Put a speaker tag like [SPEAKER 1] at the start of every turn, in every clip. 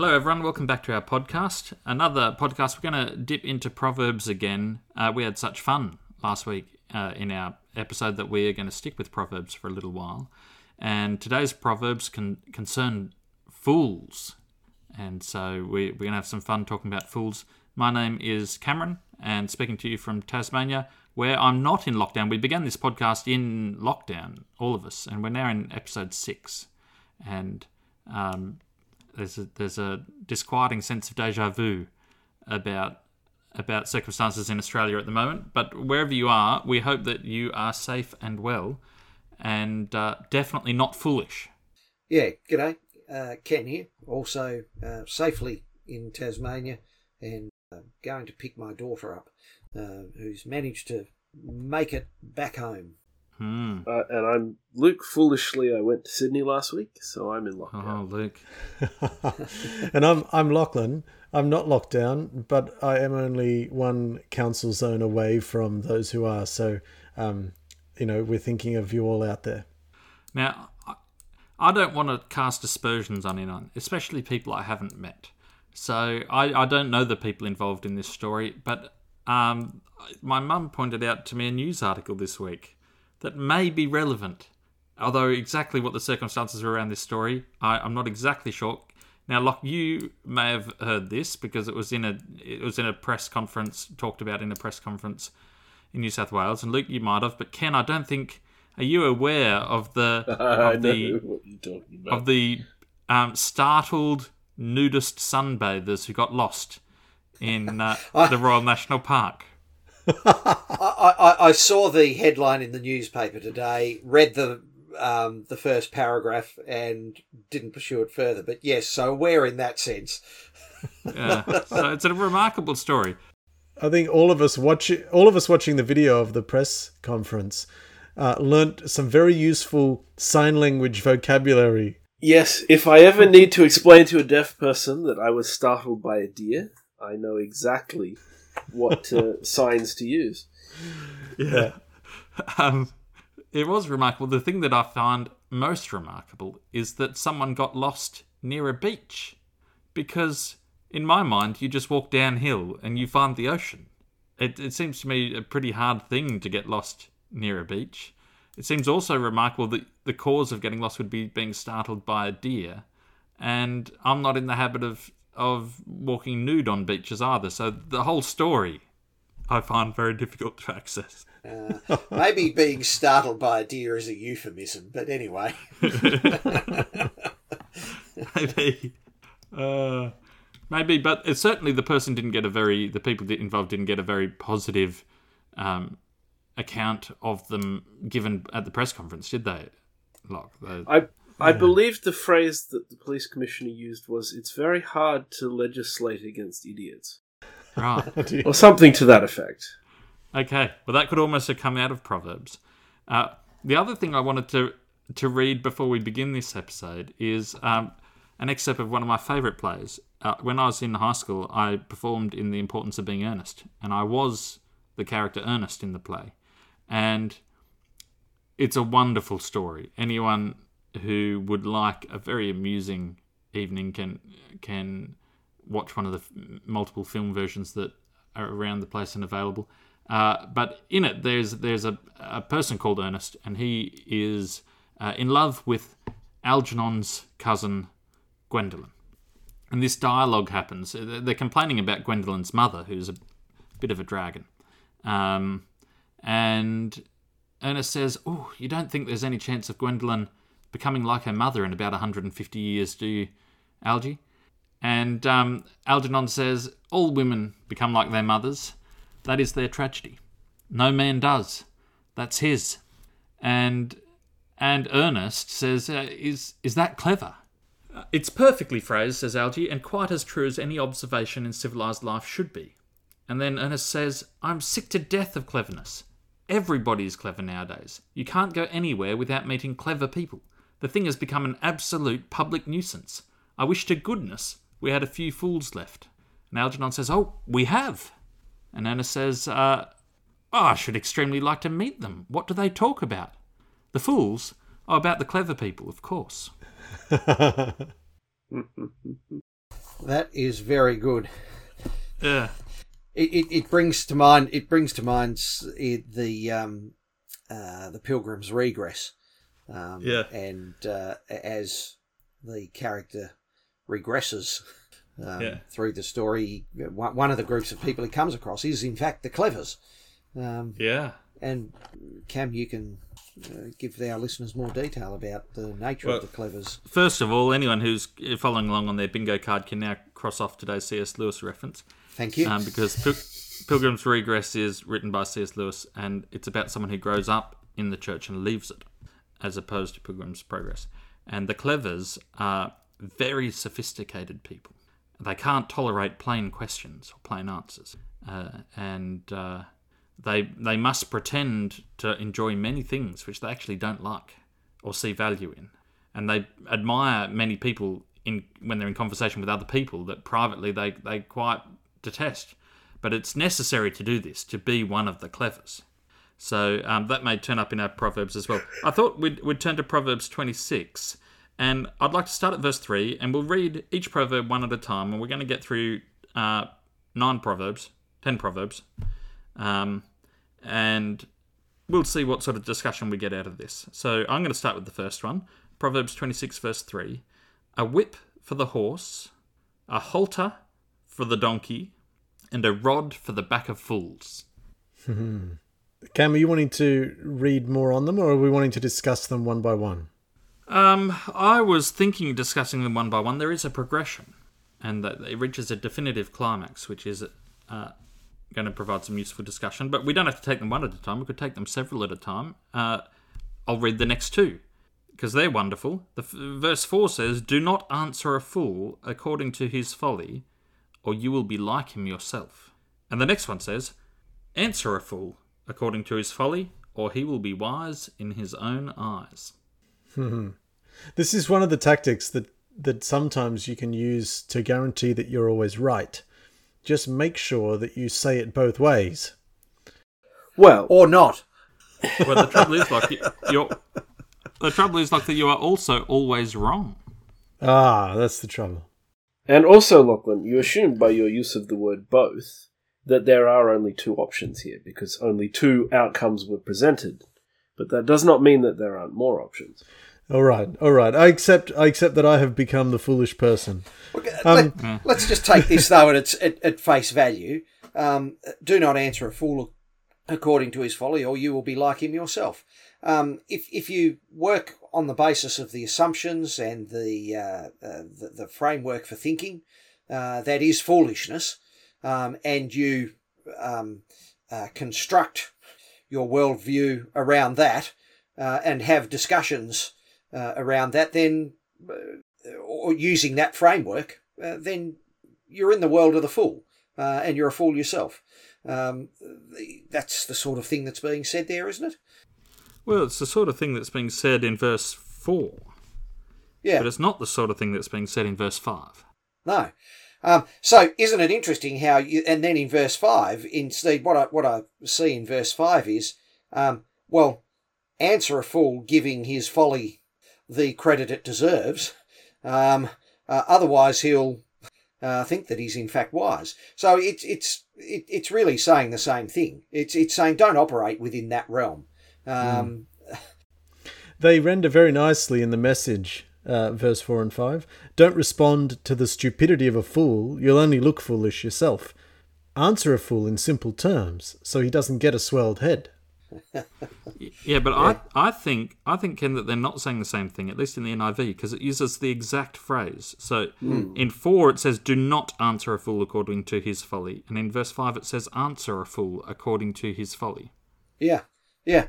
[SPEAKER 1] Hello, everyone. Welcome back to our podcast. Another podcast. We're going to dip into Proverbs again. Uh, we had such fun last week uh, in our episode that we are going to stick with Proverbs for a little while. And today's Proverbs can concern fools. And so we, we're going to have some fun talking about fools. My name is Cameron, and speaking to you from Tasmania, where I'm not in lockdown. We began this podcast in lockdown, all of us, and we're now in episode six. And um, there's a, there's a disquieting sense of deja vu about about circumstances in Australia at the moment. But wherever you are, we hope that you are safe and well, and uh, definitely not foolish.
[SPEAKER 2] Yeah, g'day. Uh, Ken here, also uh, safely in Tasmania and uh, going to pick my daughter up, uh, who's managed to make it back home.
[SPEAKER 1] Hmm.
[SPEAKER 3] Uh, and I'm Luke. Foolishly, I went to Sydney last week, so I'm in
[SPEAKER 1] Oh,
[SPEAKER 3] lockdown.
[SPEAKER 1] Luke.
[SPEAKER 4] and I'm I'm Lachlan. I'm not locked down, but I am only one council zone away from those who are. So, um, you know, we're thinking of you all out there.
[SPEAKER 1] Now, I- I don't want to cast aspersions on anyone, especially people I haven't met. So I, I don't know the people involved in this story, but um, my mum pointed out to me a news article this week that may be relevant. Although exactly what the circumstances are around this story, I, I'm not exactly sure. Now, Locke, you may have heard this because it was in a it was in a press conference talked about in a press conference in New South Wales, and Luke, you might have, but Ken, I don't think. Are you aware of the of the
[SPEAKER 3] what you're talking about.
[SPEAKER 1] of the um, startled nudist sunbathers who got lost in uh, the Royal National Park.
[SPEAKER 2] I, I, I saw the headline in the newspaper today, read the um, the first paragraph, and didn't pursue it further. But yes, so aware in that sense.
[SPEAKER 1] Yeah. so it's a remarkable story.
[SPEAKER 4] I think all of us watching all of us watching the video of the press conference uh, learnt some very useful sign language vocabulary.
[SPEAKER 3] yes, if I ever need to explain to a deaf person that I was startled by a deer, I know exactly what uh, signs to use.
[SPEAKER 1] Yeah. Um, it was remarkable. The thing that I find most remarkable is that someone got lost near a beach. Because, in my mind, you just walk downhill and you find the ocean. It, it seems to me a pretty hard thing to get lost near a beach. It seems also remarkable that the cause of getting lost would be being startled by a deer. And I'm not in the habit of, of walking nude on beaches either. So the whole story I find very difficult to access.
[SPEAKER 2] Uh, maybe being startled by a deer is a euphemism, but anyway.
[SPEAKER 1] maybe. Uh, maybe, but it's certainly the person didn't get a very, the people involved didn't get a very positive um, account of them given at the press conference, did they? Locke? The-
[SPEAKER 3] I I believe the phrase that the police commissioner used was "It's very hard to legislate against idiots,"
[SPEAKER 1] right.
[SPEAKER 3] or something to that effect.
[SPEAKER 1] Okay, well, that could almost have come out of Proverbs. Uh, the other thing I wanted to to read before we begin this episode is um, an excerpt of one of my favourite plays. Uh, when I was in high school, I performed in The Importance of Being Earnest, and I was the character Ernest in the play. And it's a wonderful story. Anyone who would like a very amusing evening can can watch one of the f- multiple film versions that are around the place and available. Uh, but in it, there's there's a, a person called Ernest, and he is uh, in love with Algernon's cousin Gwendolen. And this dialogue happens. They're complaining about Gwendolen's mother, who's a bit of a dragon. Um, and Ernest says, Oh, you don't think there's any chance of Gwendolen becoming like her mother in about 150 years, do you, Algie? And um, Algernon says, All women become like their mothers. That is their tragedy. No man does. That's his. And and Ernest says, uh, "Is is that clever?" Uh, It's perfectly phrased, says Algie, and quite as true as any observation in civilized life should be. And then Ernest says, "I'm sick to death of cleverness. Everybody is clever nowadays. You can't go anywhere without meeting clever people. The thing has become an absolute public nuisance. I wish to goodness we had a few fools left." And Algernon says, "Oh, we have." And Ernest says, uh, oh, I should extremely like to meet them. What do they talk about? The fools? Oh, about the clever people, of course.
[SPEAKER 2] That is very good.
[SPEAKER 1] Yeah.
[SPEAKER 2] It, it, it brings to mind it brings to mind the um, uh, the Pilgrim's Regress. Um,
[SPEAKER 1] Yeah.
[SPEAKER 2] And uh, as the character regresses um,
[SPEAKER 1] Yeah.
[SPEAKER 2] through the story, one of the groups of people he comes across is in fact the Clevers. Um,
[SPEAKER 1] Yeah.
[SPEAKER 2] and Cam, you can uh, give our listeners more detail about the nature
[SPEAKER 1] Well-
[SPEAKER 2] of the Clevers.
[SPEAKER 1] First of all, anyone who's following along on their bingo card can now cross off today's C.S. Lewis reference.
[SPEAKER 2] Thank you.
[SPEAKER 1] um, because Pil- Pilgrim's Regress is written by C.S. Lewis, and it's about someone who grows up in the church and leaves it, as opposed to Pilgrim's Progress. And the Clevers are very sophisticated people. They can't tolerate plain questions or plain answers, uh, and uh, they they must pretend to enjoy many things which they actually don't like or see value in, and they admire many people in when they're in conversation with other people that privately they they quite detest. But it's necessary to do this to be one of the clevers. So um, that may turn up in our Proverbs as well. I thought we'd, we'd turn to Proverbs 26, and I'd like to start at verse 3, and we'll read each proverb one at a time, and we're going to get through uh, nine proverbs, ten proverbs, um, and we'll see what sort of discussion we get out of this. So I'm going to start with the first one Proverbs 26, verse 3. A whip for the horse, a halter for the donkey, and a rod for the back of fools.
[SPEAKER 4] Cam, are you wanting to read more on them, or are we wanting to discuss them one by one?
[SPEAKER 1] Um, I was thinking discussing them one by one. There is a progression, and that it reaches a definitive climax, which is uh, going to provide some useful discussion. But we don't have to take them one at a time. We could take them several at a time. Uh, I'll read the next two because they're wonderful. The f- verse four says, "Do not answer a fool according to his folly, or you will be like him yourself." And the next one says, "Answer a fool according to his folly, or he will be wise in his own eyes."
[SPEAKER 4] This is one of the tactics that that sometimes you can use to guarantee that you're always right. Just make sure that you say it both ways.
[SPEAKER 3] Well,
[SPEAKER 2] Or not.
[SPEAKER 1] Well, the trouble is, like, you- you're. The trouble is, like, that you are also always wrong.
[SPEAKER 4] Ah, that's the trouble.
[SPEAKER 3] and also, Lachlan, you assumed by your use of the word both that there are only two options here because only two outcomes were presented. But that does not mean that there aren't more options.
[SPEAKER 4] All right, all right. I accept. I accept that I have become the foolish person.
[SPEAKER 2] Okay,
[SPEAKER 4] Um,
[SPEAKER 2] let, us just take this though at its at, at face value. Um, do not answer a fool according to his folly, or you will be like him yourself. Um, if if you work on the basis of the assumptions and the uh, uh, the, the framework for thinking, uh, that is foolishness, um, and you um, uh, construct your worldview around that uh, and have discussions uh, around that, then uh, or using that framework, uh, then you're in the world of the fool, uh, and you're a fool yourself. Um, that's the sort of thing that's being said there, isn't it?
[SPEAKER 1] Well, it's the sort of thing that's being said in verse 4,
[SPEAKER 2] Yeah.
[SPEAKER 1] but it's not the sort of thing that's being said in verse 5.
[SPEAKER 2] No. Um, so isn't it interesting how you and then in verse five, instead what I what I see in verse five is um, well, answer a fool giving his folly the credit it deserves. Um, uh, otherwise he'll uh, think that he's in fact wise. So it's it's it, it's really saying the same thing. It's it's saying don't operate within that realm. Um,
[SPEAKER 4] They render very nicely in the message, uh, verse 4 and 5. Don't respond to the stupidity of a fool, you'll only look foolish yourself. Answer a fool in simple terms, so he doesn't get a swelled head.
[SPEAKER 1] Yeah, but I, I think I think Ken that they're not saying the same thing, at least in the NIV, because it uses the exact phrase. So in four it says, "Do not answer a fool according to his folly," and in verse five it says, "Answer a fool according to his folly."
[SPEAKER 2] Yeah, yeah,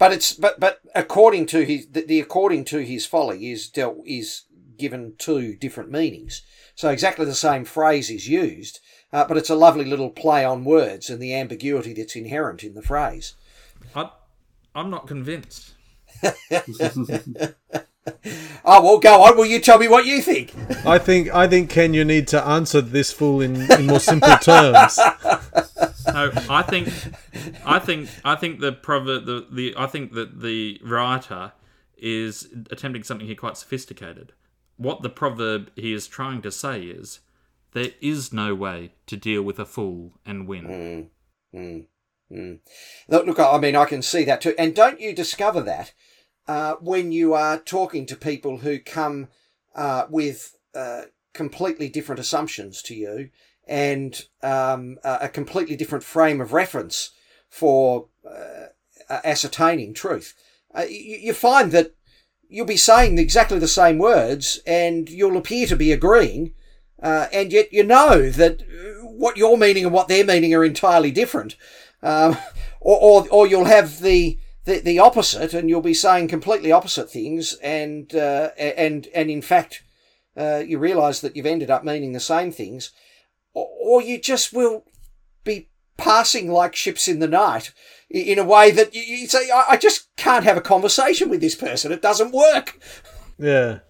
[SPEAKER 2] but it's but but according to his the, the according to his folly is dealt is given two different meanings. So exactly the same phrase is used, uh, but it's a lovely little play on words and the ambiguity that's inherent in the phrase.
[SPEAKER 1] I, I'm not convinced.
[SPEAKER 2] Oh well, go on. Will you tell me what you think?
[SPEAKER 4] I think, I think, Ken, you need to answer this fool in, in more simple terms.
[SPEAKER 1] No, I think, I think, I think the proverb, the, the, I think that the writer is attempting something here quite sophisticated. What the proverb he is trying to say is, there is no way to deal with a fool and win.
[SPEAKER 2] Mm, mm. Look, look, I mean, I can see that too. And don't you discover that uh, when you are talking to people who come uh, with uh, completely different assumptions to you and um, a completely different frame of reference for uh, ascertaining truth? Uh, you, you find that you'll be saying exactly the same words and you'll appear to be agreeing, uh, and yet you know that what you're meaning and what they're meaning are entirely different. Um, or, or, or you'll have the, the, the opposite and you'll be saying completely opposite things and, uh, and, and in fact, uh, you realize that you've ended up meaning the same things. Or, or you just will be passing like ships in the night in a way that you, you say, I, I just can't have a conversation with this person. It doesn't work.
[SPEAKER 4] Yeah.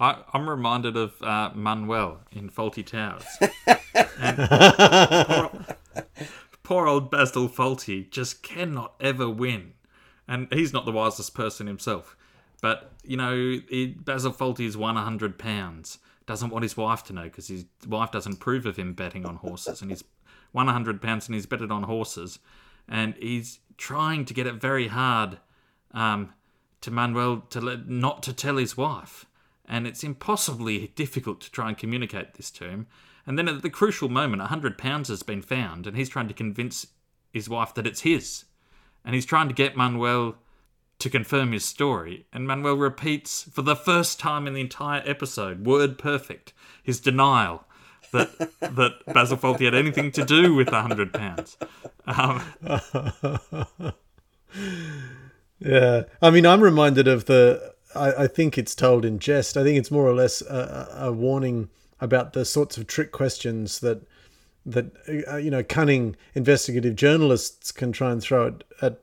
[SPEAKER 1] I, I'm reminded of uh, Manuel in Fawlty Towers. poor, poor old Basil Fawlty just cannot ever win. And he's not the wisest person himself. But, you know, it, Basil Fawlty's won £100. Doesn't want his wife to know because his wife doesn't approve of him betting on horses. And he's won £100 and he's betted on horses. And he's trying to get it very hard um, to Manuel to let, not to tell his wife and it's impossibly difficult to try and communicate this to him. And then at the crucial moment, a hundred pounds has been found, and he's trying to convince his wife that it's his, and he's trying to get Manuel to confirm his story. And Manuel repeats for the first time in the entire episode, word perfect, his denial that that Basil Fawlty had anything to do with the hundred pounds. Um,
[SPEAKER 4] yeah, I mean, I'm reminded of the I, I, think it's told in jest. I think it's more or less a, a, warning about the sorts of trick questions that that uh, you know cunning investigative journalists can try and throw at, at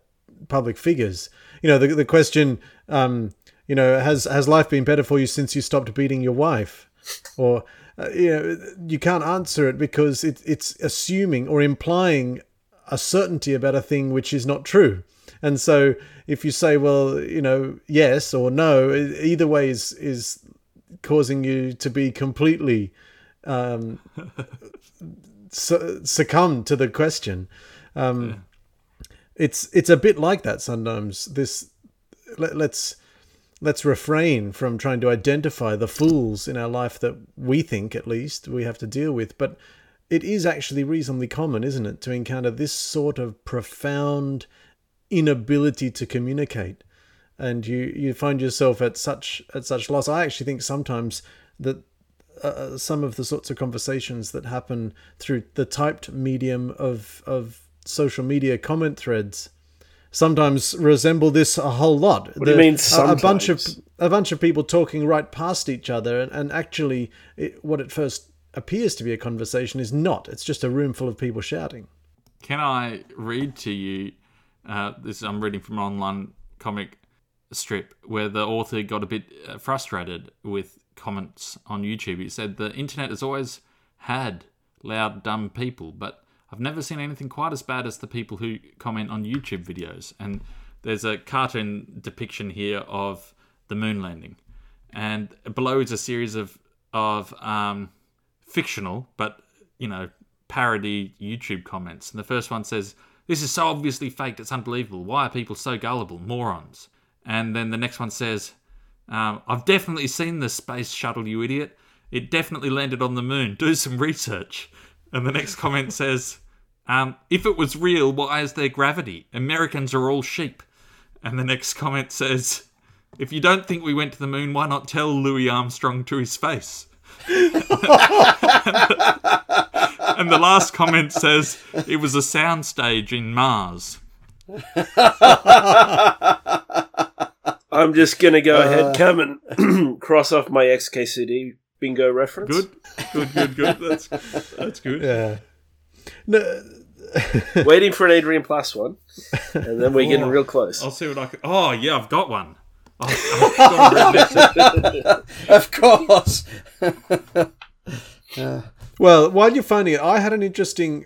[SPEAKER 4] public figures. You know, the the question, um, you know, has has life been better for you since you stopped beating your wife, or uh, you know, you can't answer it because it, it's assuming or implying a certainty about a thing which is not true. And so if you say, well, you know, yes or no, either way is is causing you to be completely um, su- succumb to the question. Um, yeah. It's it's a bit like that sometimes. This let, let's let's refrain from trying to identify the fools in our life that we think, at least, we have to deal with. But it is actually reasonably common, isn't it, to encounter this sort of profound inability to communicate and you you find yourself at such at such loss i actually think sometimes that uh, uh, some of the sorts of conversations that happen through the typed medium of of social media comment threads sometimes resemble this a whole lot.
[SPEAKER 3] What the, do you mean?
[SPEAKER 4] A, a, bunch of a bunch of people talking right past each other, and, and actually, it, what at first appears to be a conversation is not. It's just a room full of people shouting.
[SPEAKER 1] Can I read to you uh, this I'm reading from an online comic strip where the author got a bit uh, frustrated with comments on YouTube. He said the internet has always had loud, dumb people, but I've never seen anything quite as bad as the people who comment on YouTube videos. And there's a cartoon depiction here of the moon landing, and below is a series of of um, fictional, but you know, parody YouTube comments. And the first one says, this is so obviously faked, it's unbelievable. Why are people so gullible? Morons. And then the next one says, um, I've definitely seen the space shuttle, you idiot. It definitely landed on the moon. Do some research. And the next comment says, um, if it was real, why is there gravity? Americans are all sheep. And the next comment says, if you don't think we went to the moon, why not tell Louis Armstrong to his face? and the last comment says it was a soundstage in Mars.
[SPEAKER 3] I'm just gonna go uh, ahead, come and cross off my XKCD bingo reference.
[SPEAKER 1] Good, good, good, good. That's that's good.
[SPEAKER 4] Yeah. No.
[SPEAKER 3] Waiting for an Adrian Plass one, and then we're oh, getting real close.
[SPEAKER 1] I'll see what I can. Oh yeah, I've got one.
[SPEAKER 2] of course.
[SPEAKER 4] uh, well, while you're finding it, I had an interesting,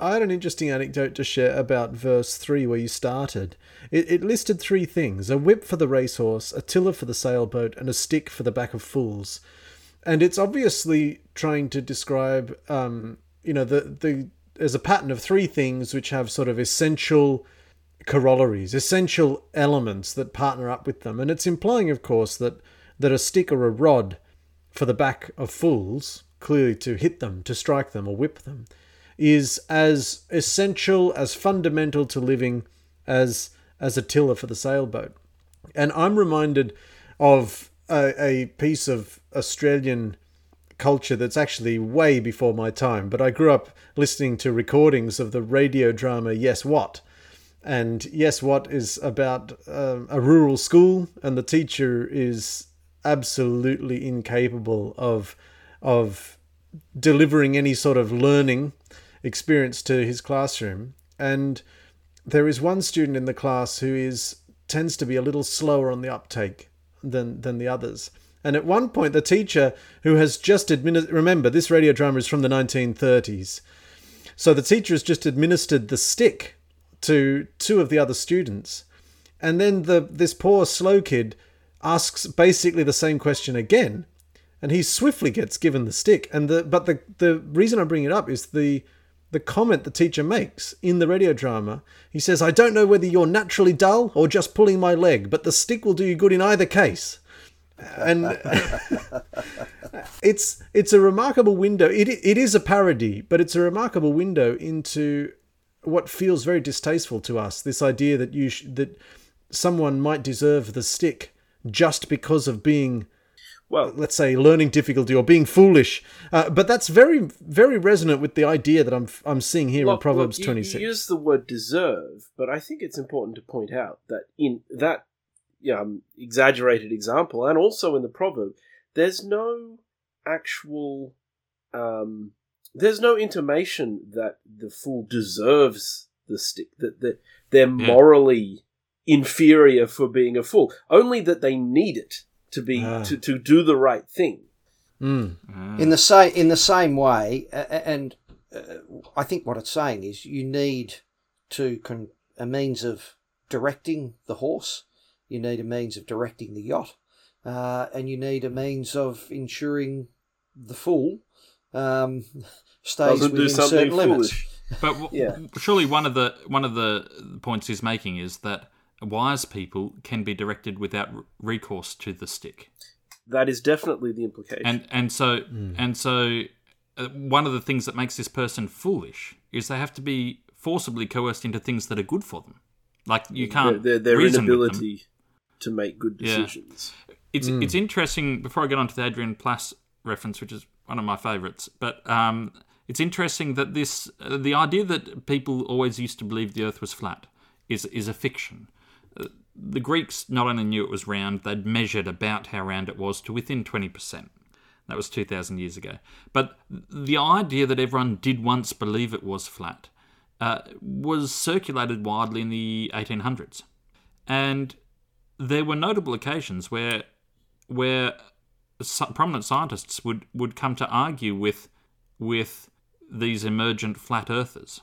[SPEAKER 4] I had an interesting anecdote to share about verse three where you started. It, it listed three things: a whip for the racehorse, a tiller for the sailboat, and a stick for the back of fools. and it's obviously trying to describe, um, you know, the the there's a pattern of three things which have sort of essential corollaries, essential elements that partner up with them, and it's implying, of course, that that a stick or a rod for the back of fools, clearly to hit them, to strike them, or whip them, is as essential, as fundamental to living as as a tiller for the sailboat. And I'm reminded of a, a piece of Australian culture that's actually way before my time, but I grew up listening to recordings of the radio drama Yes What. And Yes What is about um, a rural school, and the teacher is absolutely incapable of of delivering any sort of learning experience to his classroom. And there is one student in the class who is tends to be a little slower on the uptake than than the others. And at one point, the teacher who has just administered remember this radio drama is from the 1930s, so the teacher has just administered the stick to two of the other students, and then the this poor slow kid asks basically the same question again, and he swiftly gets given the stick. And the but the the reason I bring it up is the the comment the teacher makes in the radio drama. He says, I don't know whether you're naturally dull or just pulling my leg, but the stick will do you good in either case. And it's it's a remarkable window. It it is a parody, but it's a remarkable window into what feels very distasteful to us. This idea that you sh- that someone might deserve the stick just because of being
[SPEAKER 3] Well,
[SPEAKER 4] let's say learning difficulty or being foolish uh, but that's very very resonant with the idea that i'm i'm seeing here in proverbs
[SPEAKER 3] look, you-
[SPEAKER 4] 26
[SPEAKER 3] You use the word deserve, but I think it's important to point out that in that um, exaggerated example, and also in the proverb, there's no actual, um, there's no intimation that the fool deserves the stick, that, that they're morally inferior for being a fool, only that they need it to be
[SPEAKER 4] Ah.
[SPEAKER 3] to, to do the right thing.
[SPEAKER 4] Mm.
[SPEAKER 2] in the same in the same way, uh, and uh, I think what it's saying is you need to con- a means of directing the horse, you need a means of directing the yacht, uh, and you need a means of ensuring the fool um, stays
[SPEAKER 3] Doesn't
[SPEAKER 2] within
[SPEAKER 3] something
[SPEAKER 2] certain limits.
[SPEAKER 1] But w-
[SPEAKER 3] Yeah.
[SPEAKER 1] surely one of the one of the points he's making is that wise people can be directed without r- recourse to the stick,
[SPEAKER 3] That is definitely the implication.
[SPEAKER 1] and and so and so uh, one of the things that makes this person foolish is they have to be forcibly coerced into things that are good for them. Like you can't
[SPEAKER 3] their, their
[SPEAKER 1] reason with them.
[SPEAKER 3] inability to make good
[SPEAKER 1] Yeah.
[SPEAKER 3] decisions.
[SPEAKER 1] It's it's interesting. Before I get on to the Adrian Plass reference, which is one of my favourites, but um, it's interesting that this uh, the idea that people always used to believe the Earth was flat is is a fiction. Uh, the Greeks not only knew it was round; they'd measured about how round it was to within twenty percent. That was two thousand years ago. But the idea that everyone did once believe it was flat uh, was circulated widely in the eighteen hundreds, and there were notable occasions where where prominent scientists would, would come to argue with with these emergent flat earthers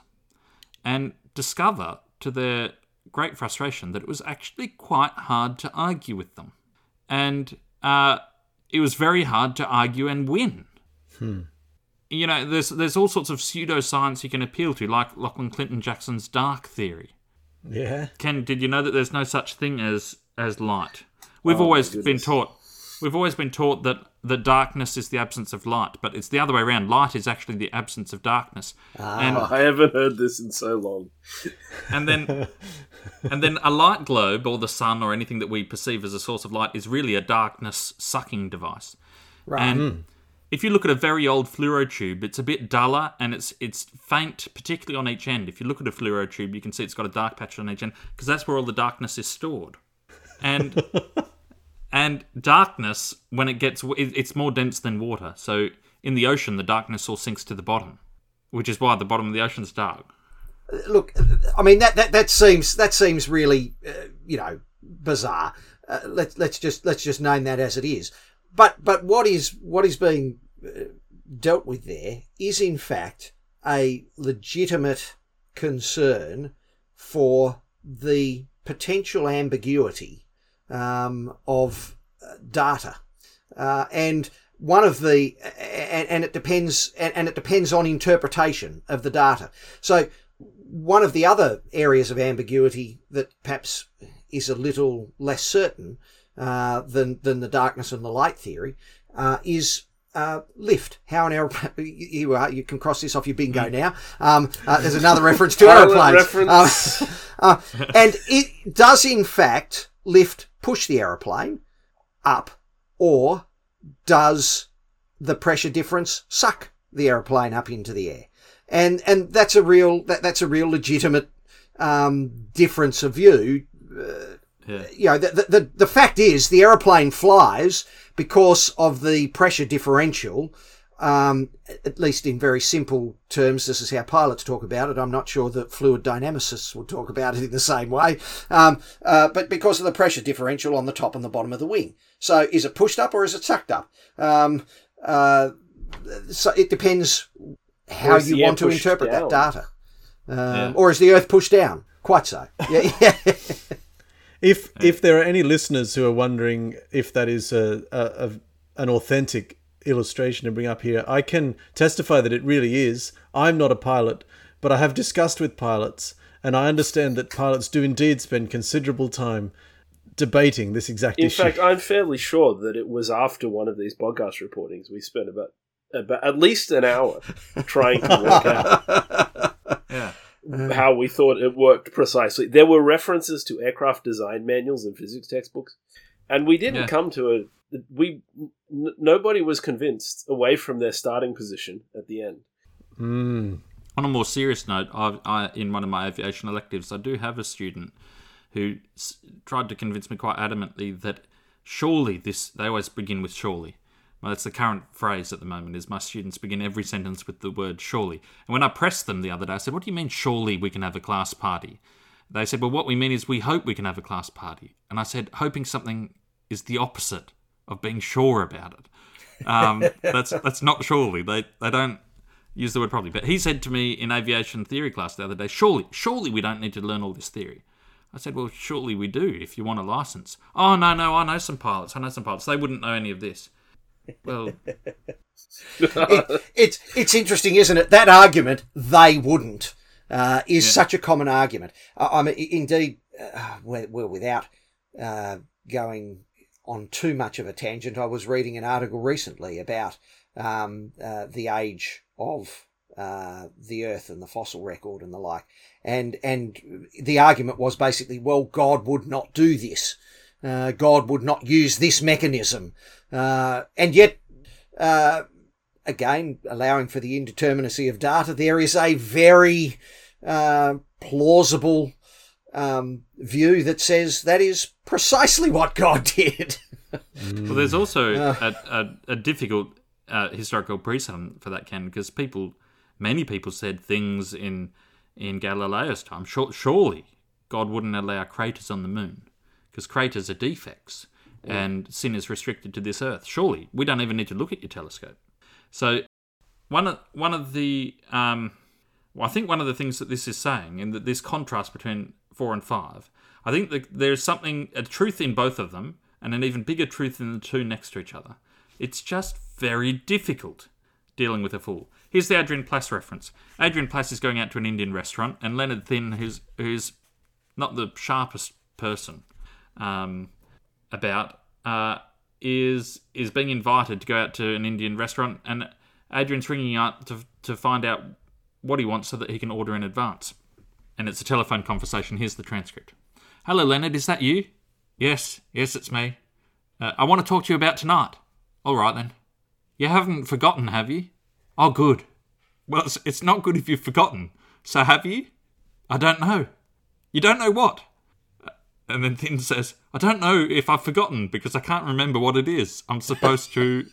[SPEAKER 1] and discover to their great frustration that it was actually quite hard to argue with them. And uh, it was very hard to argue and win. You know there's there's all sorts of pseudoscience you can appeal to like Lachlan Clinton Jackson's dark theory.
[SPEAKER 4] Yeah.
[SPEAKER 1] Ken, did you know that there's no such thing as as light? We've
[SPEAKER 3] Oh,
[SPEAKER 1] always been taught. We've always been taught that that darkness is the absence of light, but it's the other way around. Light is actually the absence of darkness. Ah, and
[SPEAKER 3] I haven't heard this in so long.
[SPEAKER 1] and then and then a light globe or the sun or anything that we perceive as a source of light is really a darkness sucking device.
[SPEAKER 2] Right.
[SPEAKER 1] And hmm. if you look at a very old fluoro tube, it's a bit duller and it's it's faint, particularly on each end. If you look at a fluoro tube, you can see it's got a dark patch on each end because that's where all the darkness is stored. And and darkness, when it gets, it- it's more dense than water. So in the ocean, the darkness all sinks to the bottom, which is why the bottom of the ocean's dark.
[SPEAKER 2] look, I mean that that, that seems that seems really uh, you know bizarre. Uh, let's let's just let's just name that as it is. But but what is what is being uh, dealt with there is in fact a legitimate concern for the potential ambiguity um, of uh, data, uh, and one of the and, and it depends and, and it depends on interpretation of the data. So one of the other areas of ambiguity that perhaps is a little less certain uh, than than the darkness and the light theory uh, is uh, lift. How an aeroplane you are, you can cross this off your bingo now. Um, uh, there's another reference to aeroplanes,
[SPEAKER 3] reference.
[SPEAKER 2] Um, uh, and it does in fact lift push the aeroplane up, or does the pressure difference suck the aeroplane up into the air? And and that's a real that, that's a real legitimate um, difference of view. Uh,
[SPEAKER 1] Yeah.
[SPEAKER 2] you know, the, the, the fact is the aeroplane flies because of the pressure differential. Um, at least in very simple terms, this is how pilots talk about it. I'm not sure that fluid dynamicists would talk about it in the same way. Um, uh, but because of the pressure differential on the top and the bottom of the wing. So is it pushed up or is it sucked up? Um, uh, so it depends how you want to interpret
[SPEAKER 3] down?
[SPEAKER 2] that data. Um,
[SPEAKER 1] Yeah.
[SPEAKER 2] Or is the Earth pushed down? Quite so. Yeah, yeah.
[SPEAKER 4] If if there are any listeners who are wondering if that is a, a, a an authentic illustration to bring up here, I can testify that it really is. I'm not a pilot, but I have discussed with pilots, and I understand that pilots do indeed spend considerable time debating this exact
[SPEAKER 3] In
[SPEAKER 4] issue.
[SPEAKER 3] In fact, I'm fairly sure that it was after one of these podcast reportings we spent about about at least an hour trying to work out
[SPEAKER 1] Yeah.
[SPEAKER 3] how we thought it worked precisely. There were references to aircraft design manuals and physics textbooks, and we didn't
[SPEAKER 1] Yeah.
[SPEAKER 3] come to a we n- nobody was convinced away from their starting position at the end.
[SPEAKER 4] Mm.
[SPEAKER 1] On a more serious note, I, I, in one of my aviation electives, I do have a student who s- tried to convince me quite adamantly that surely this. They always begin with surely. Well, that's the current phrase at the moment. Is my students begin every sentence with the word surely. And when I pressed them the other day, I said, "What do you mean surely we can have a class party?" They said, "Well, what we mean is we hope we can have a class party." And I said, "Hoping something is the opposite of being sure about it." Um, that's that's not surely. They they don't use the word properly. But he said to me in aviation theory class the other day, surely, surely we don't need to learn all this theory. I said, well, surely we do if you want a license. Oh, no, no, I know some pilots. I know some pilots. They wouldn't know any of this. Well,
[SPEAKER 2] it, it's it's interesting, isn't it? That argument they wouldn't uh, is
[SPEAKER 1] Yeah.
[SPEAKER 2] such a common argument. I, I mean, indeed, uh, well, well, without uh, going on too much of a tangent, I was reading an article recently about um, uh, the age of uh, the Earth and the fossil record and the like, and and the argument was basically, well, God would not do this. Uh, God would not use this mechanism, uh, and yet. Uh, again, allowing for the indeterminacy of data, there is a very uh, plausible um, view that says that is precisely what God did.
[SPEAKER 1] well there's also
[SPEAKER 2] Uh.
[SPEAKER 1] a, a, a difficult uh, historical precedent for that, Ken, because people, many people said things in in Galileo's time. Sure, surely God wouldn't allow craters on the moon because craters are defects and sin is restricted to this earth. Surely we don't even need to look at your telescope. So one of one of the um, well, I think one of the things that this is saying, and that this contrast between four and five, I think that there's something a truth in both of them, and an even bigger truth in the two next to each other. It's just very difficult dealing with a fool. Here's the Adrian Plass reference. Adrian Plass is going out to an Indian restaurant, and Leonard Thynn, who's who's not the sharpest person um, about, uh, is is being invited to go out to an Indian restaurant, and Adrian's ringing up to to find out what he wants so that he can order in advance. And it's a telephone conversation. Here's the transcript. Hello, Leonard. Is that you? Yes, yes, it's me. Uh, I want to talk to you about tonight. All right then. You haven't forgotten, have you? Oh, good. Well, it's, it's not good if you've forgotten. So have you? I don't know. You don't know what? Uh, And then Thynn says, I don't know if I've forgotten because I can't remember what it is. I'm supposed to.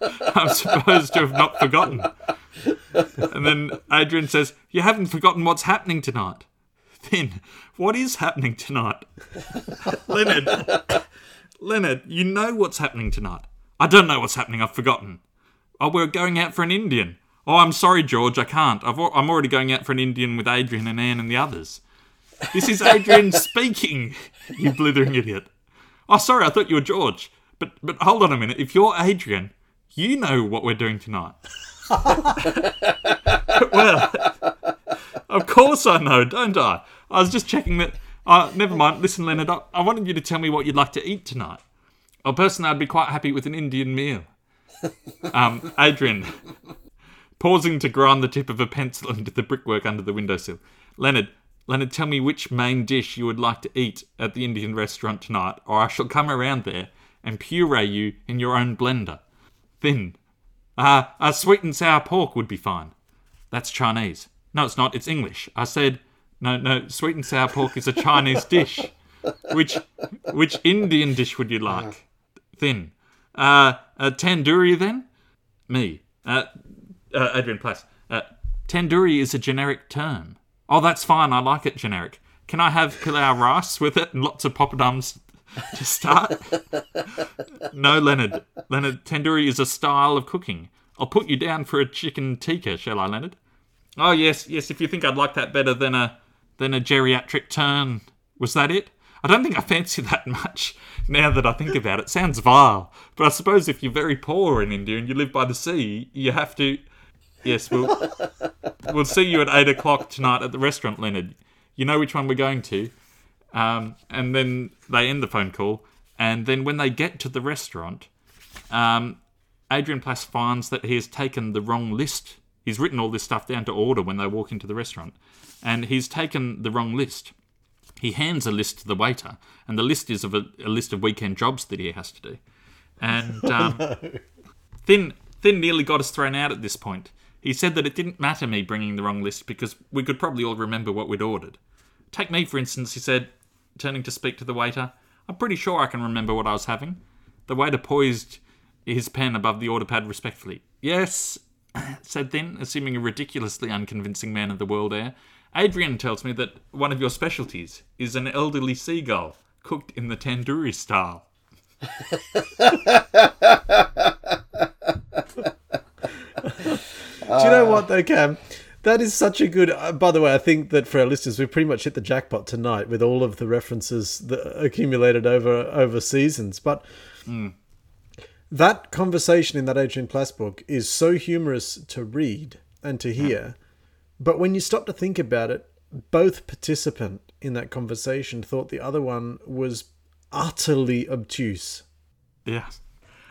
[SPEAKER 1] I'm supposed to have not forgotten. And then Adrian says, You haven't forgotten what's happening tonight. Thynn, what is happening tonight? Leonard, Leonard, you know what's happening tonight. I don't know what's happening, I've forgotten. Oh, we're going out for an Indian. Oh, I'm sorry, George, I can't. I've, I'm already going out for an Indian with Adrian and Anne and the others. This is Adrian speaking, you blithering idiot. Oh, sorry, I thought you were George. But but hold on a minute. If you're Adrian, You know what we're doing tonight. well, of course I know, don't I? I was just checking that. Uh, never mind. Listen, Leonard, I, I wanted you to tell me what you'd like to eat tonight. Well, personally, I'd be quite happy with an Indian meal. Um, Adrian, pausing to grind the tip of a pencil into the brickwork under the windowsill. Leonard, Leonard, tell me which main dish you would like to eat at the Indian restaurant tonight, or I shall come around there and puree you in your own blender. Thynn. Uh, a sweet and sour pork would be fine. That's Chinese. No, it's not. It's English. I said, no, no. Sweet and sour pork is a Chinese dish. Which, which Indian dish would you like? Thynn. Uh, a tandoori then? Me. Uh, uh, Adrian Plass. Uh, tandoori is a generic term. Oh, that's fine. I like it generic. Can I have pilau rice with it and lots of poppadoms to start? no, Leonard. Leonard, tandoori is a style of cooking. I'll put you down for a chicken tikka, shall I, Leonard? Oh yes, yes. If you think I'd like that better than a than a geriatric tern, was that it? I don't think I fancy that much. Now that I think about it, sounds vile. But I suppose if you're very poor in India and you live by the sea, you have to. Yes, we'll we'll see you at eight o'clock tonight at the restaurant, Leonard. You know which one we're going to. Um, and then they end the phone call, and then when they get to the restaurant, um, Adrian Plass finds that he has taken the wrong list. He's written all this stuff down to order when they walk into the restaurant, and he's taken the wrong list. He hands a list to the waiter, and the list is of a, a list of weekend jobs that he has to do. And um, Thynn Thynn nearly got us thrown out at this point. He said that it didn't matter me bringing the wrong list because we could probably all remember what we'd ordered. Take me, for instance, he said, turning to speak to the waiter. I'm pretty sure I can remember what I was having. The waiter poised his pen above the order pad respectfully. Yes, said Thynn, assuming a ridiculously unconvincing man of the world air. Adrian tells me that one of your specialties is an elderly seagull cooked in the tandoori style.
[SPEAKER 4] Do you know what though, Cam? That is such a good. Uh, by the way, I think that for our listeners, we've pretty much hit the jackpot tonight with all of the references that accumulated over over seasons. But that conversation in that Adrian Plass book is so humorous to read and to hear. But when you stop to think about it, both participant in that conversation thought the other one was utterly obtuse.
[SPEAKER 1] Yeah.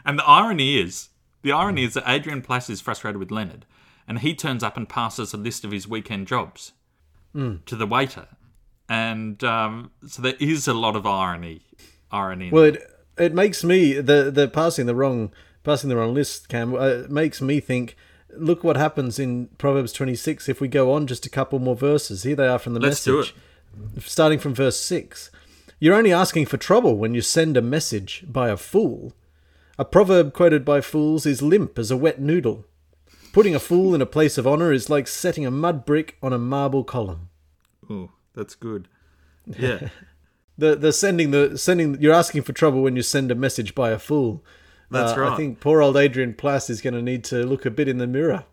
[SPEAKER 1] And the irony is, the irony is that Adrian Plass is frustrated with Leonard, and he turns up and passes a list of his weekend jobs to the waiter, and um, so there is a lot of irony. Irony.
[SPEAKER 4] Well, it it makes me the the passing the wrong passing the wrong list, Cam. Uh, makes me think. Look what happens in Proverbs twenty six if we go on just a couple more verses. Here they are from the
[SPEAKER 1] Let's do
[SPEAKER 4] message, starting from verse six. You're only asking for trouble when you send a message by a fool. A proverb quoted by fools is limp as a wet noodle. Putting a fool in a place of honor is like setting a mud brick on a marble column.
[SPEAKER 1] oh, that's good. Yeah.
[SPEAKER 4] The the sending the sending you're asking for trouble when you send a message by a fool.
[SPEAKER 1] That's
[SPEAKER 4] Uh,
[SPEAKER 1] right.
[SPEAKER 4] I think poor old Adrian Plass is going to need to look a bit in the mirror.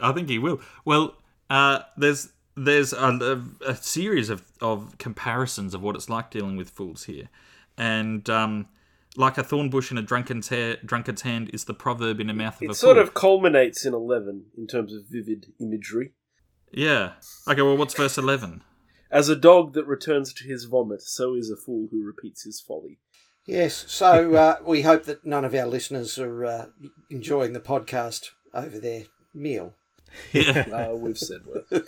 [SPEAKER 1] I think he will. Well, uh, there's there's a, a, a series of, of comparisons of what it's like dealing with fools here, and um, like a thorn bush in a drunkard's, hair, drunkard's hand is the proverb in the mouth of a fool.
[SPEAKER 3] It
[SPEAKER 1] fool.
[SPEAKER 3] sort of culminates in 11 in terms of vivid imagery.
[SPEAKER 1] yeah. Okay. Well, what's verse eleven?
[SPEAKER 3] As a dog that returns to his vomit, so is a fool who repeats his folly.
[SPEAKER 2] Yes, so uh, we hope that none of our listeners are uh, enjoying the podcast over their meal.
[SPEAKER 1] Yeah.
[SPEAKER 3] Uh, we've said worse.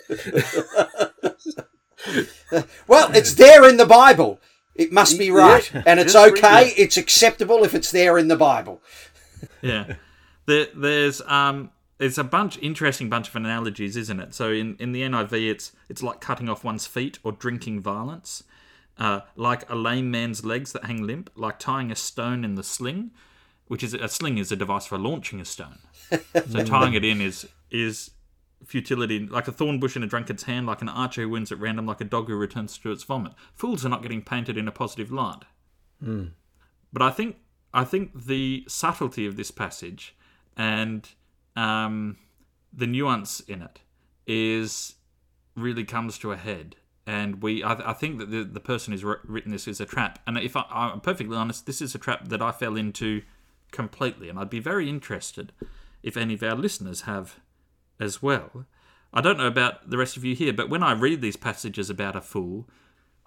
[SPEAKER 2] Well, it's there in the Bible. It must be right,
[SPEAKER 3] Yeah.
[SPEAKER 2] and it's
[SPEAKER 3] Just read
[SPEAKER 2] okay. It's acceptable if it's there in the Bible.
[SPEAKER 1] yeah. There, there's um, it's a bunch interesting bunch of analogies, isn't it? So in, in the NIV, it's it's like cutting off one's feet or drinking violence, uh, like a lame man's legs that hang limp, like tying a stone in the sling, which is a sling is a device for launching a stone. So tying it in is is futility, like a thorn bush in a drunkard's hand, like an archer who wins at random, like a dog who returns to its vomit. Fools are not getting painted in a positive light. But I think I think the subtlety of this passage and um, the nuance in it is really comes to a head. And we, I, I think that the, the person who's written this is a trap. And if I, I'm perfectly honest, this is a trap that I fell into completely, and I'd be very interested if any of our listeners have as well. I don't know about the rest of you here, but when I read these passages about a fool,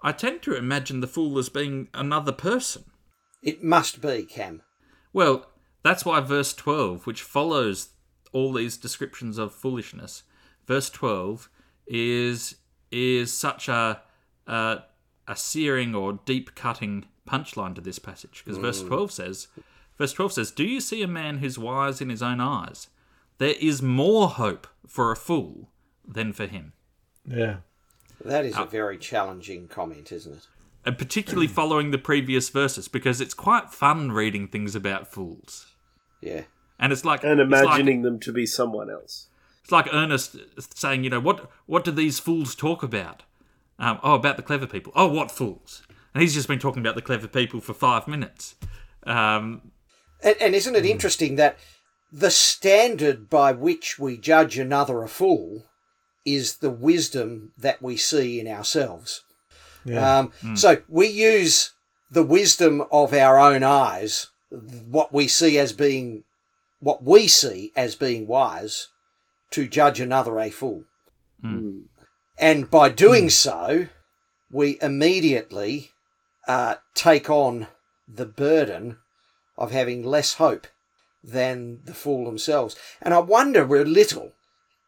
[SPEAKER 1] I tend to imagine the fool as being another person.
[SPEAKER 2] It must be, Cam.
[SPEAKER 1] Well, that's why verse 12, which follows all these descriptions of foolishness, verse 12 is is such a a, a searing or deep cutting punchline to this passage because verse mm. 12 says verse 12 says do you see a man who's wise in his own eyes there is more hope for a fool than for him
[SPEAKER 4] Yeah.
[SPEAKER 2] That is a very challenging comment, isn't it?
[SPEAKER 1] and particularly following the previous verses because it's quite fun reading things about fools
[SPEAKER 2] Yeah.
[SPEAKER 1] and it's like
[SPEAKER 3] and
[SPEAKER 1] it's like-
[SPEAKER 3] imagining them to be someone else.
[SPEAKER 1] It's like Ernest saying, you know, what what do these fools talk about? Um, oh, about the clever people. Oh, what fools? And he's just been talking about the clever people for five minutes. Um,
[SPEAKER 2] And, and isn't it interesting that the standard by which we judge another a fool is the wisdom that we see in ourselves?
[SPEAKER 4] Yeah.
[SPEAKER 2] Um, So we use the wisdom of our own eyes, what we see as being, what we see as being wise, to judge another a fool. And by doing so, we immediately uh, take on the burden of having less hope than the fool themselves. And I wonder a little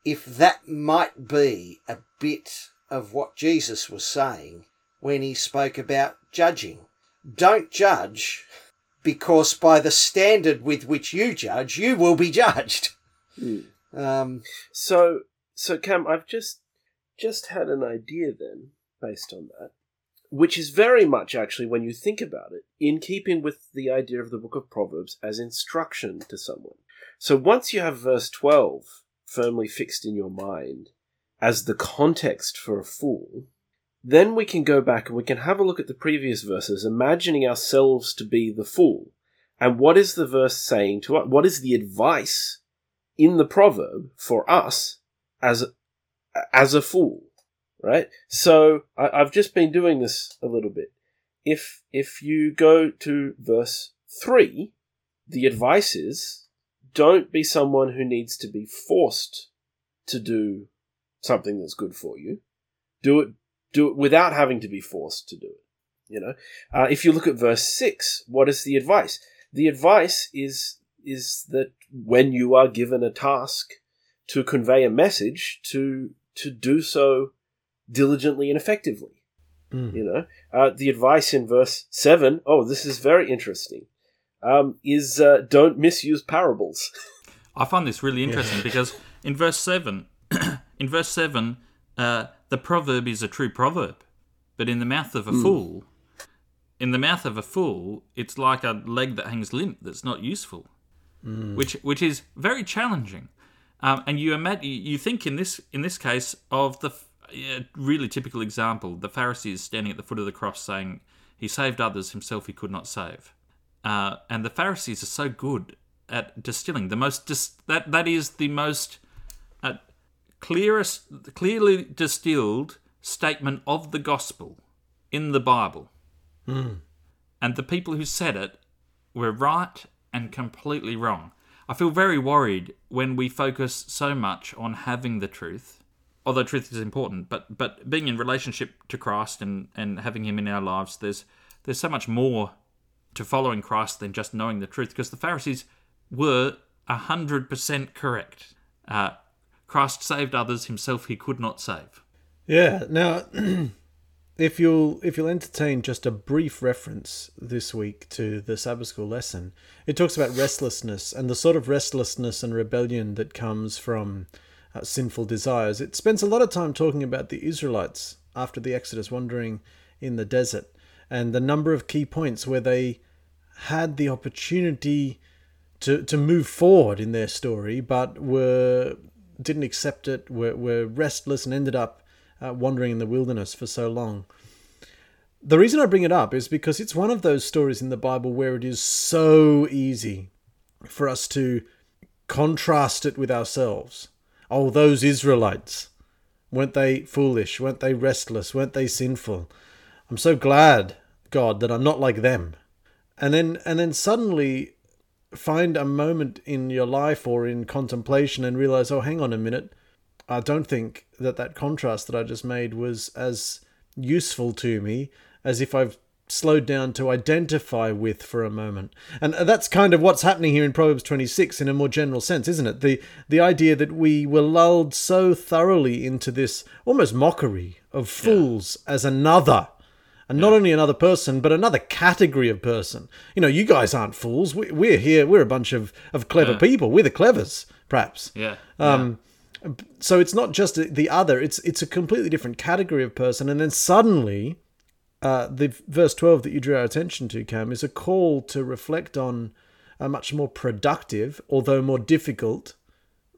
[SPEAKER 2] if that might be a bit of what Jesus was saying when he spoke about judging. Don't judge because by the standard with which you judge, you will be judged. Um,
[SPEAKER 3] So, so Cam, I've just just had an idea then, based on that, which is very much actually, when you think about it, in keeping with the idea of the Book of Proverbs as instruction to someone. So once you have verse twelve firmly fixed in your mind as the context for a fool, then we can go back and we can have a look at the previous verses, imagining ourselves to be the fool. And what is the verse saying to us? What is the advice in the proverb for us as as a fool, right? So I, I've just been doing this a little bit. If if you go to verse three, the advice is don't be someone who needs to be forced to do something that's good for you. Do it do it without having to be forced to do it. You know, uh, if you look at verse six, what is the advice? The advice is is that when you are given a task to convey a message, to to do so diligently and effectively.
[SPEAKER 4] Mm.
[SPEAKER 3] You know, uh, the advice in verse seven. Oh, this is very interesting. Um, is uh, don't misuse parables.
[SPEAKER 1] I find this really interesting because in verse seven, in verse seven, uh, the proverb is a true proverb, but in the mouth of a fool, in the mouth of a fool, it's like a leg that hangs limp that's not useful, which which is very challenging. Um, and you imagine, you think in this in this case of the yeah, really typical example, the Pharisees standing at the foot of the cross saying, "He saved others; himself he could not save." Uh, and the Pharisees are so good at distilling the most dis- that that is the most uh, clearest, clearly distilled statement of the gospel in the Bible. And the people who said it were right and completely wrong. I feel very worried when we focus so much on having the truth, although truth is important, but but being in relationship to Christ and, and having him in our lives, there's there's so much more to following Christ than just knowing the truth, because the Pharisees were hundred percent correct. Uh, Christ saved others; himself he could not save.
[SPEAKER 4] Yeah. Now, if you'll if you'll entertain just a brief reference this week to the Sabbath school lesson, it talks about restlessness and the sort of restlessness and rebellion that comes from uh, sinful desires. It spends a lot of time talking about the Israelites after the Exodus, wandering in the desert, and the number of key points where they had the opportunity to to move forward in their story, but were didn't accept it, were were restless, and ended up uh, wandering in the wilderness for so long. The reason I bring it up is because it's one of those stories in the Bible where it is so easy for us to contrast it with ourselves. Oh, those Israelites. Weren't they foolish? Weren't they restless? Weren't they sinful? I'm so glad, God, that I'm not like them. And then and then suddenly find a moment in your life or in contemplation and realize, oh, hang on a minute, I don't think that that contrast that I just made was as useful to me as if I've slowed down to identify with for a moment. And that's kind of what's happening here in Proverbs 26 in a more general sense, isn't it? The the idea that we were lulled so thoroughly into this almost mockery of fools yeah. as another and not only another person, but another category of person. You know, you guys aren't fools. We, we're here. We're a bunch of, of clever yeah. people. We're the clevers, perhaps.
[SPEAKER 1] Yeah.
[SPEAKER 4] Um, yeah. So it's not just the other. It's it's a completely different category of person. And then suddenly, uh, the verse 12 that you drew our attention to, Cam, is a call to reflect on a much more productive, although more difficult,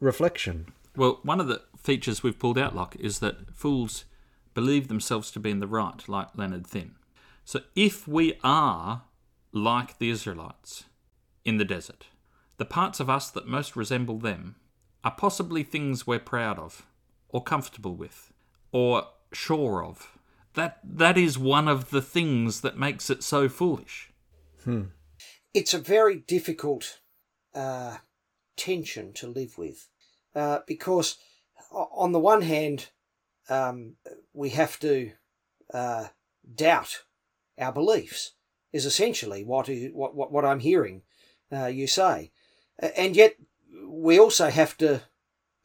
[SPEAKER 4] reflection.
[SPEAKER 1] Well, one of the features we've pulled out, Locke, is that fools believe themselves to be in the right, like Leonard Thynn. So if we are like the Israelites in the desert, the parts of us that most resemble them are possibly things we're proud of, or comfortable with, or sure of that that is one of the things that makes it so foolish.
[SPEAKER 4] Hmm.
[SPEAKER 2] It's a very difficult uh, tension to live with uh, because, on the one hand, um, we have to uh, doubt our beliefs. Is essentially what what what, what I'm hearing uh, you say, and yet we also have to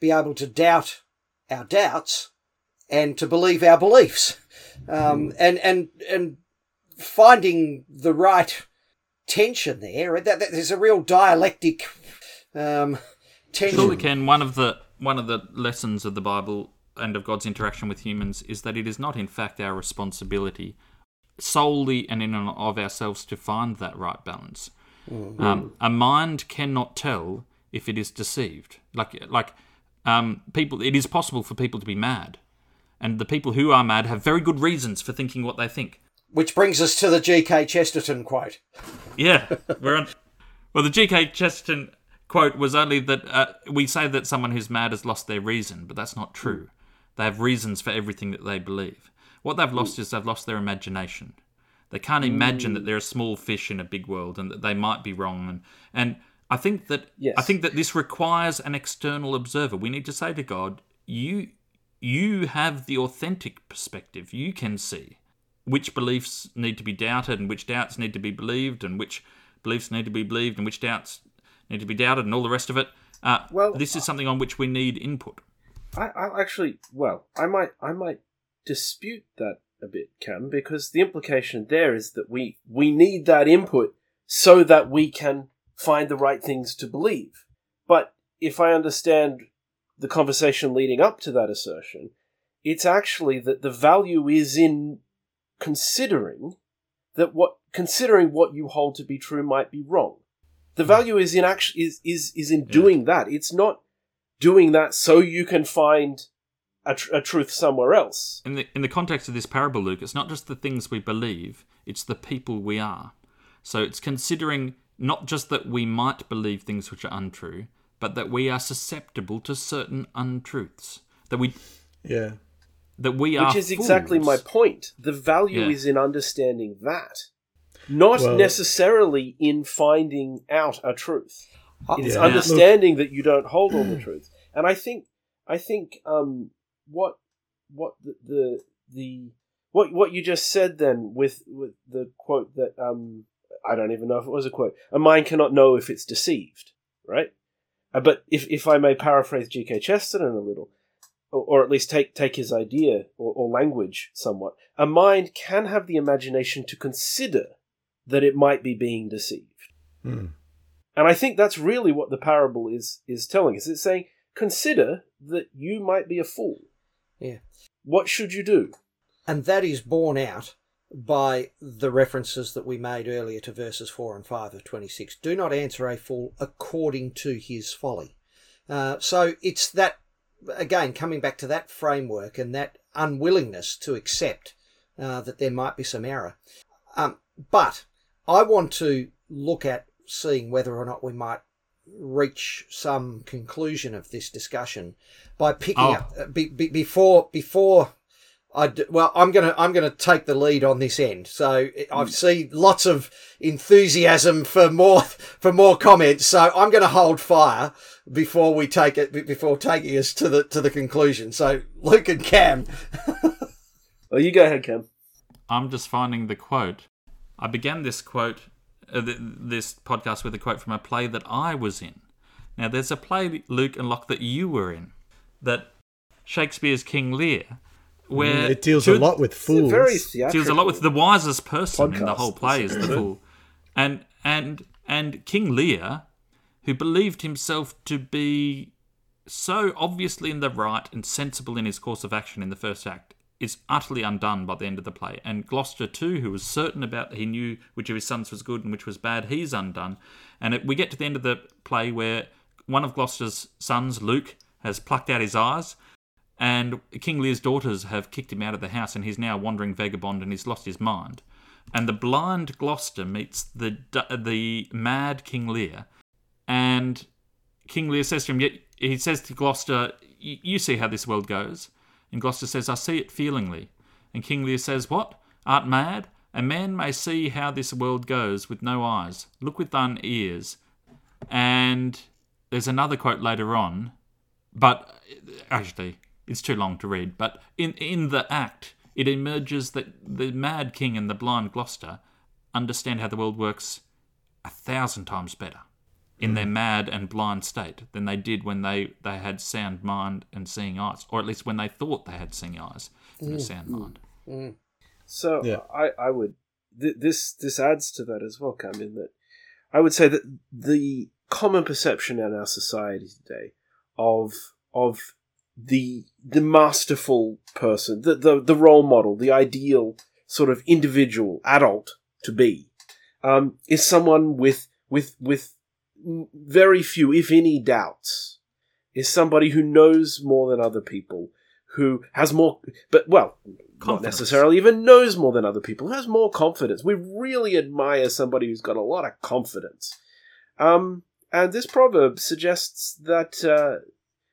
[SPEAKER 2] be able to doubt our doubts and to believe our beliefs um, hmm. and and and finding the right tension there. That, that there's a real dialectic um, tension.
[SPEAKER 1] Surely, can one of the one of the lessons of the Bible and of God's interaction with humans is that it is not, in fact, our responsibility solely and in and of ourselves to find that right balance. Mm-hmm. Um, a mind cannot tell if it is deceived. Like like um, people, it is possible for people to be mad and the people who are mad have very good reasons for thinking what they think.
[SPEAKER 2] Which brings us to the G.K. Chesterton quote.
[SPEAKER 1] Yeah, we're on. Well, the G.K. Chesterton quote was only that uh, we say that someone who's mad has lost their reason, but that's not true. They have reasons for everything that they believe. What they've lost is they've lost their imagination. They can't imagine that they're a small fish in a big world and that they might be wrong. And, and I think that yes. I think that this requires an external observer. We need to say to God, "You you have the authentic perspective. You can see which beliefs need to be doubted and which doubts need to be believed and which beliefs need to be believed and which doubts need to be doubted and all the rest of it. Uh, well, this is something on which we need input.
[SPEAKER 3] I, I actually, well, I might, I might dispute that a bit, Cam, because the implication there is that we we need that input so that we can find the right things to believe. But if I understand the conversation leading up to that assertion, it's actually that the value is in considering that what considering what you hold to be true might be wrong. The hmm. value is in actually is is is in doing that. It's not doing that so you can find a, tr- a, truth somewhere else.
[SPEAKER 1] In the in the context of this parable, Luke, it's not just the things we believe; it's the people we are. So it's considering not just that we might believe things which are untrue, but that we are susceptible to certain untruths. That we,
[SPEAKER 4] yeah,
[SPEAKER 1] that we are.
[SPEAKER 3] Which is exactly my point. The value yeah. is in understanding that, not well, necessarily in finding out a truth. It's yeah. understanding that you don't hold all the truth. And I think, I think, um, what, what the, the, the what what you just said then with with the quote that um I don't even know if it was a quote. A mind cannot know if it's deceived, right? Uh, but if, if I may paraphrase G.K. Chesterton a little, or, or, at least take, take his idea or, or language somewhat, a mind can have the imagination to consider that it might be being deceived.
[SPEAKER 4] Hmm.
[SPEAKER 3] And I think that's really what the parable is is telling us. It's saying, consider that you might be a fool.
[SPEAKER 2] Yeah.
[SPEAKER 3] What should you do?
[SPEAKER 2] And that is borne out by the references that we made earlier to verses 4 and 5 of 26. Do not answer a fool according to his folly. Uh, so it's that, again, coming back to that framework and that unwillingness to accept uh, that there might be some error. Um, but I want to look at seeing whether or not we might reach some conclusion of this discussion by picking oh. up uh, be, be, before before I d- well, I'm gonna I'm gonna take the lead on this end. So I see lots of enthusiasm for more for more comments. So I'm gonna hold fire before we take it before taking us to the to the conclusion. So Luke and Cam,
[SPEAKER 3] well, you go ahead, Cam.
[SPEAKER 1] I'm just finding the quote. I began this quote, uh, th- this podcast with a quote from a play that I was in. Now, there's a play, Luke and Locke, that you were in, that Shakespeare's King Lear, where mm,
[SPEAKER 4] It deals
[SPEAKER 1] two-
[SPEAKER 4] a lot with
[SPEAKER 3] It's
[SPEAKER 4] fools.
[SPEAKER 3] very
[SPEAKER 1] deals a lot with the wisest person in the whole play is the fool, and and and King Lear, who believed himself to be so obviously in the right and sensible in his course of action in the first act, is utterly undone by the end of the play. And Gloucester too, who was certain about he knew which of his sons was good and which was bad, he's undone. And it, we get to the end of the play where one of Gloucester's sons, Luke, has plucked out his eyes. And King Lear's daughters have kicked him out of the house, and he's now a wandering vagabond, and he's lost his mind. And the blind Gloucester meets the the mad King Lear, and King Lear says to him, "Yet he says to Gloucester, "You see how this world goes." And Gloucester says, "I see it feelingly." And King Lear says, "What? Art mad? A man may see how this world goes with no eyes. Look with thine ears." And there's another quote later on, but uh, actually it's too long to read. But in in the act, it emerges that the mad king and the blind Gloucester understand how the world works a thousand times better in their hmm. mad and blind state than they did when they, they had sound mind and seeing eyes, or at least when they thought they had seeing eyes and a hmm. sound hmm. mind.
[SPEAKER 3] So
[SPEAKER 4] Yeah.
[SPEAKER 3] I, I would th- this this adds to that as well, Cam, in that I would say that the common perception in our society today of of the the masterful person, the the, the role model, the ideal sort of individual adult to be, um, is someone with with with very few, if any, doubts. Is somebody who knows more than other people, who has more, but well, not necessarily even knows more than other people, who has more confidence. We really admire somebody who's got a lot of confidence. Um, and this proverb suggests that uh,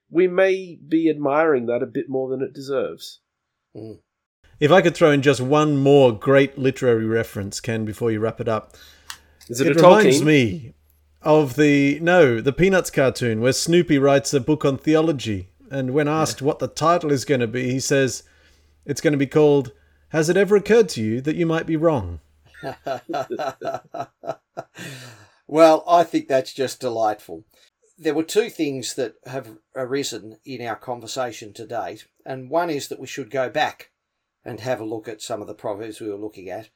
[SPEAKER 3] we may be admiring that a bit more than it deserves. Hmm.
[SPEAKER 4] If I could throw in just one more great literary reference, Ken, before you wrap it up,
[SPEAKER 3] Is it,
[SPEAKER 4] it
[SPEAKER 3] a
[SPEAKER 4] reminds
[SPEAKER 3] Tolkien?
[SPEAKER 4] me of the no the Peanuts cartoon where Snoopy writes a book on theology, and when asked what the title is going to be, he says it's going to be called "Has it ever occurred to you that you might be wrong?"
[SPEAKER 2] well, I think that's just delightful. There were two things that have arisen in our conversation to date, and one is that we should go back and have a look at some of the proverbs we were looking at.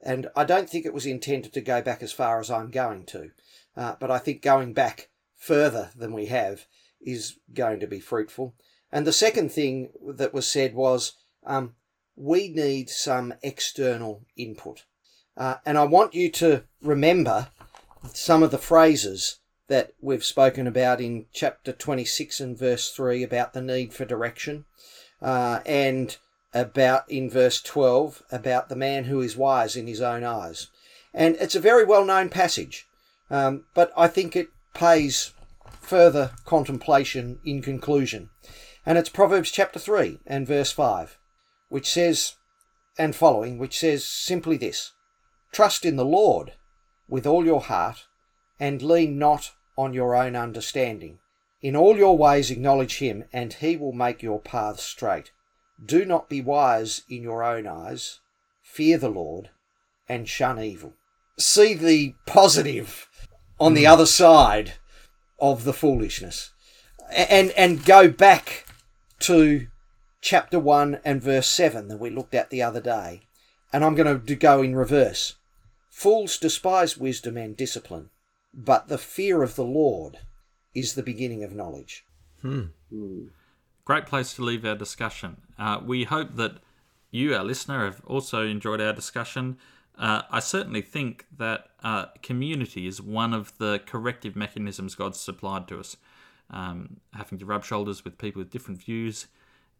[SPEAKER 2] And I don't think it was intended to go back as far as I'm going to, uh, but I think going back further than we have is going to be fruitful. And the second thing that was said was um, we need some external input. Uh, and I want you to remember some of the phrases that we've spoken about in chapter 26 and verse 3 about the need for direction, uh, and about in verse 12 about the man who is wise in his own eyes. And it's a very well known passage, um, but I think it pays further contemplation in conclusion. And it's Proverbs chapter 3 and verse 5, which says, and following, which says simply this Trust in the Lord with all your heart, and lean not on your own understanding. In all your ways acknowledge him, and he will make your paths straight. Do not be wise in your own eyes. Fear the Lord, and shun evil. See the positive on the hmm. other side of the foolishness. And, and go back to chapter 1 and verse 7 that we looked at the other day. And I'm going to go in reverse. Fools despise wisdom and discipline, but the fear of the Lord is the beginning of knowledge.
[SPEAKER 1] Great place to leave our discussion. Uh, we hope that you, our listener, have also enjoyed our discussion. Uh, I certainly think that uh, community is one of the corrective mechanisms God's supplied to us. Um, having to rub shoulders with people with different views,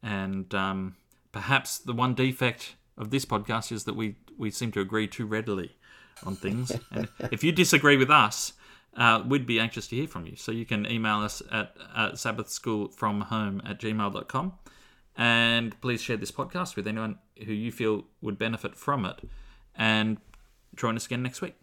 [SPEAKER 1] and um, perhaps the one defect of this podcast is that we we seem to agree too readily on things. and if you disagree with us, uh, we'd be anxious to hear from you. So you can email us at uh, sabbathschoolfromhome at gmail.com And please share this podcast with anyone who you feel would benefit from it. And join us again next week.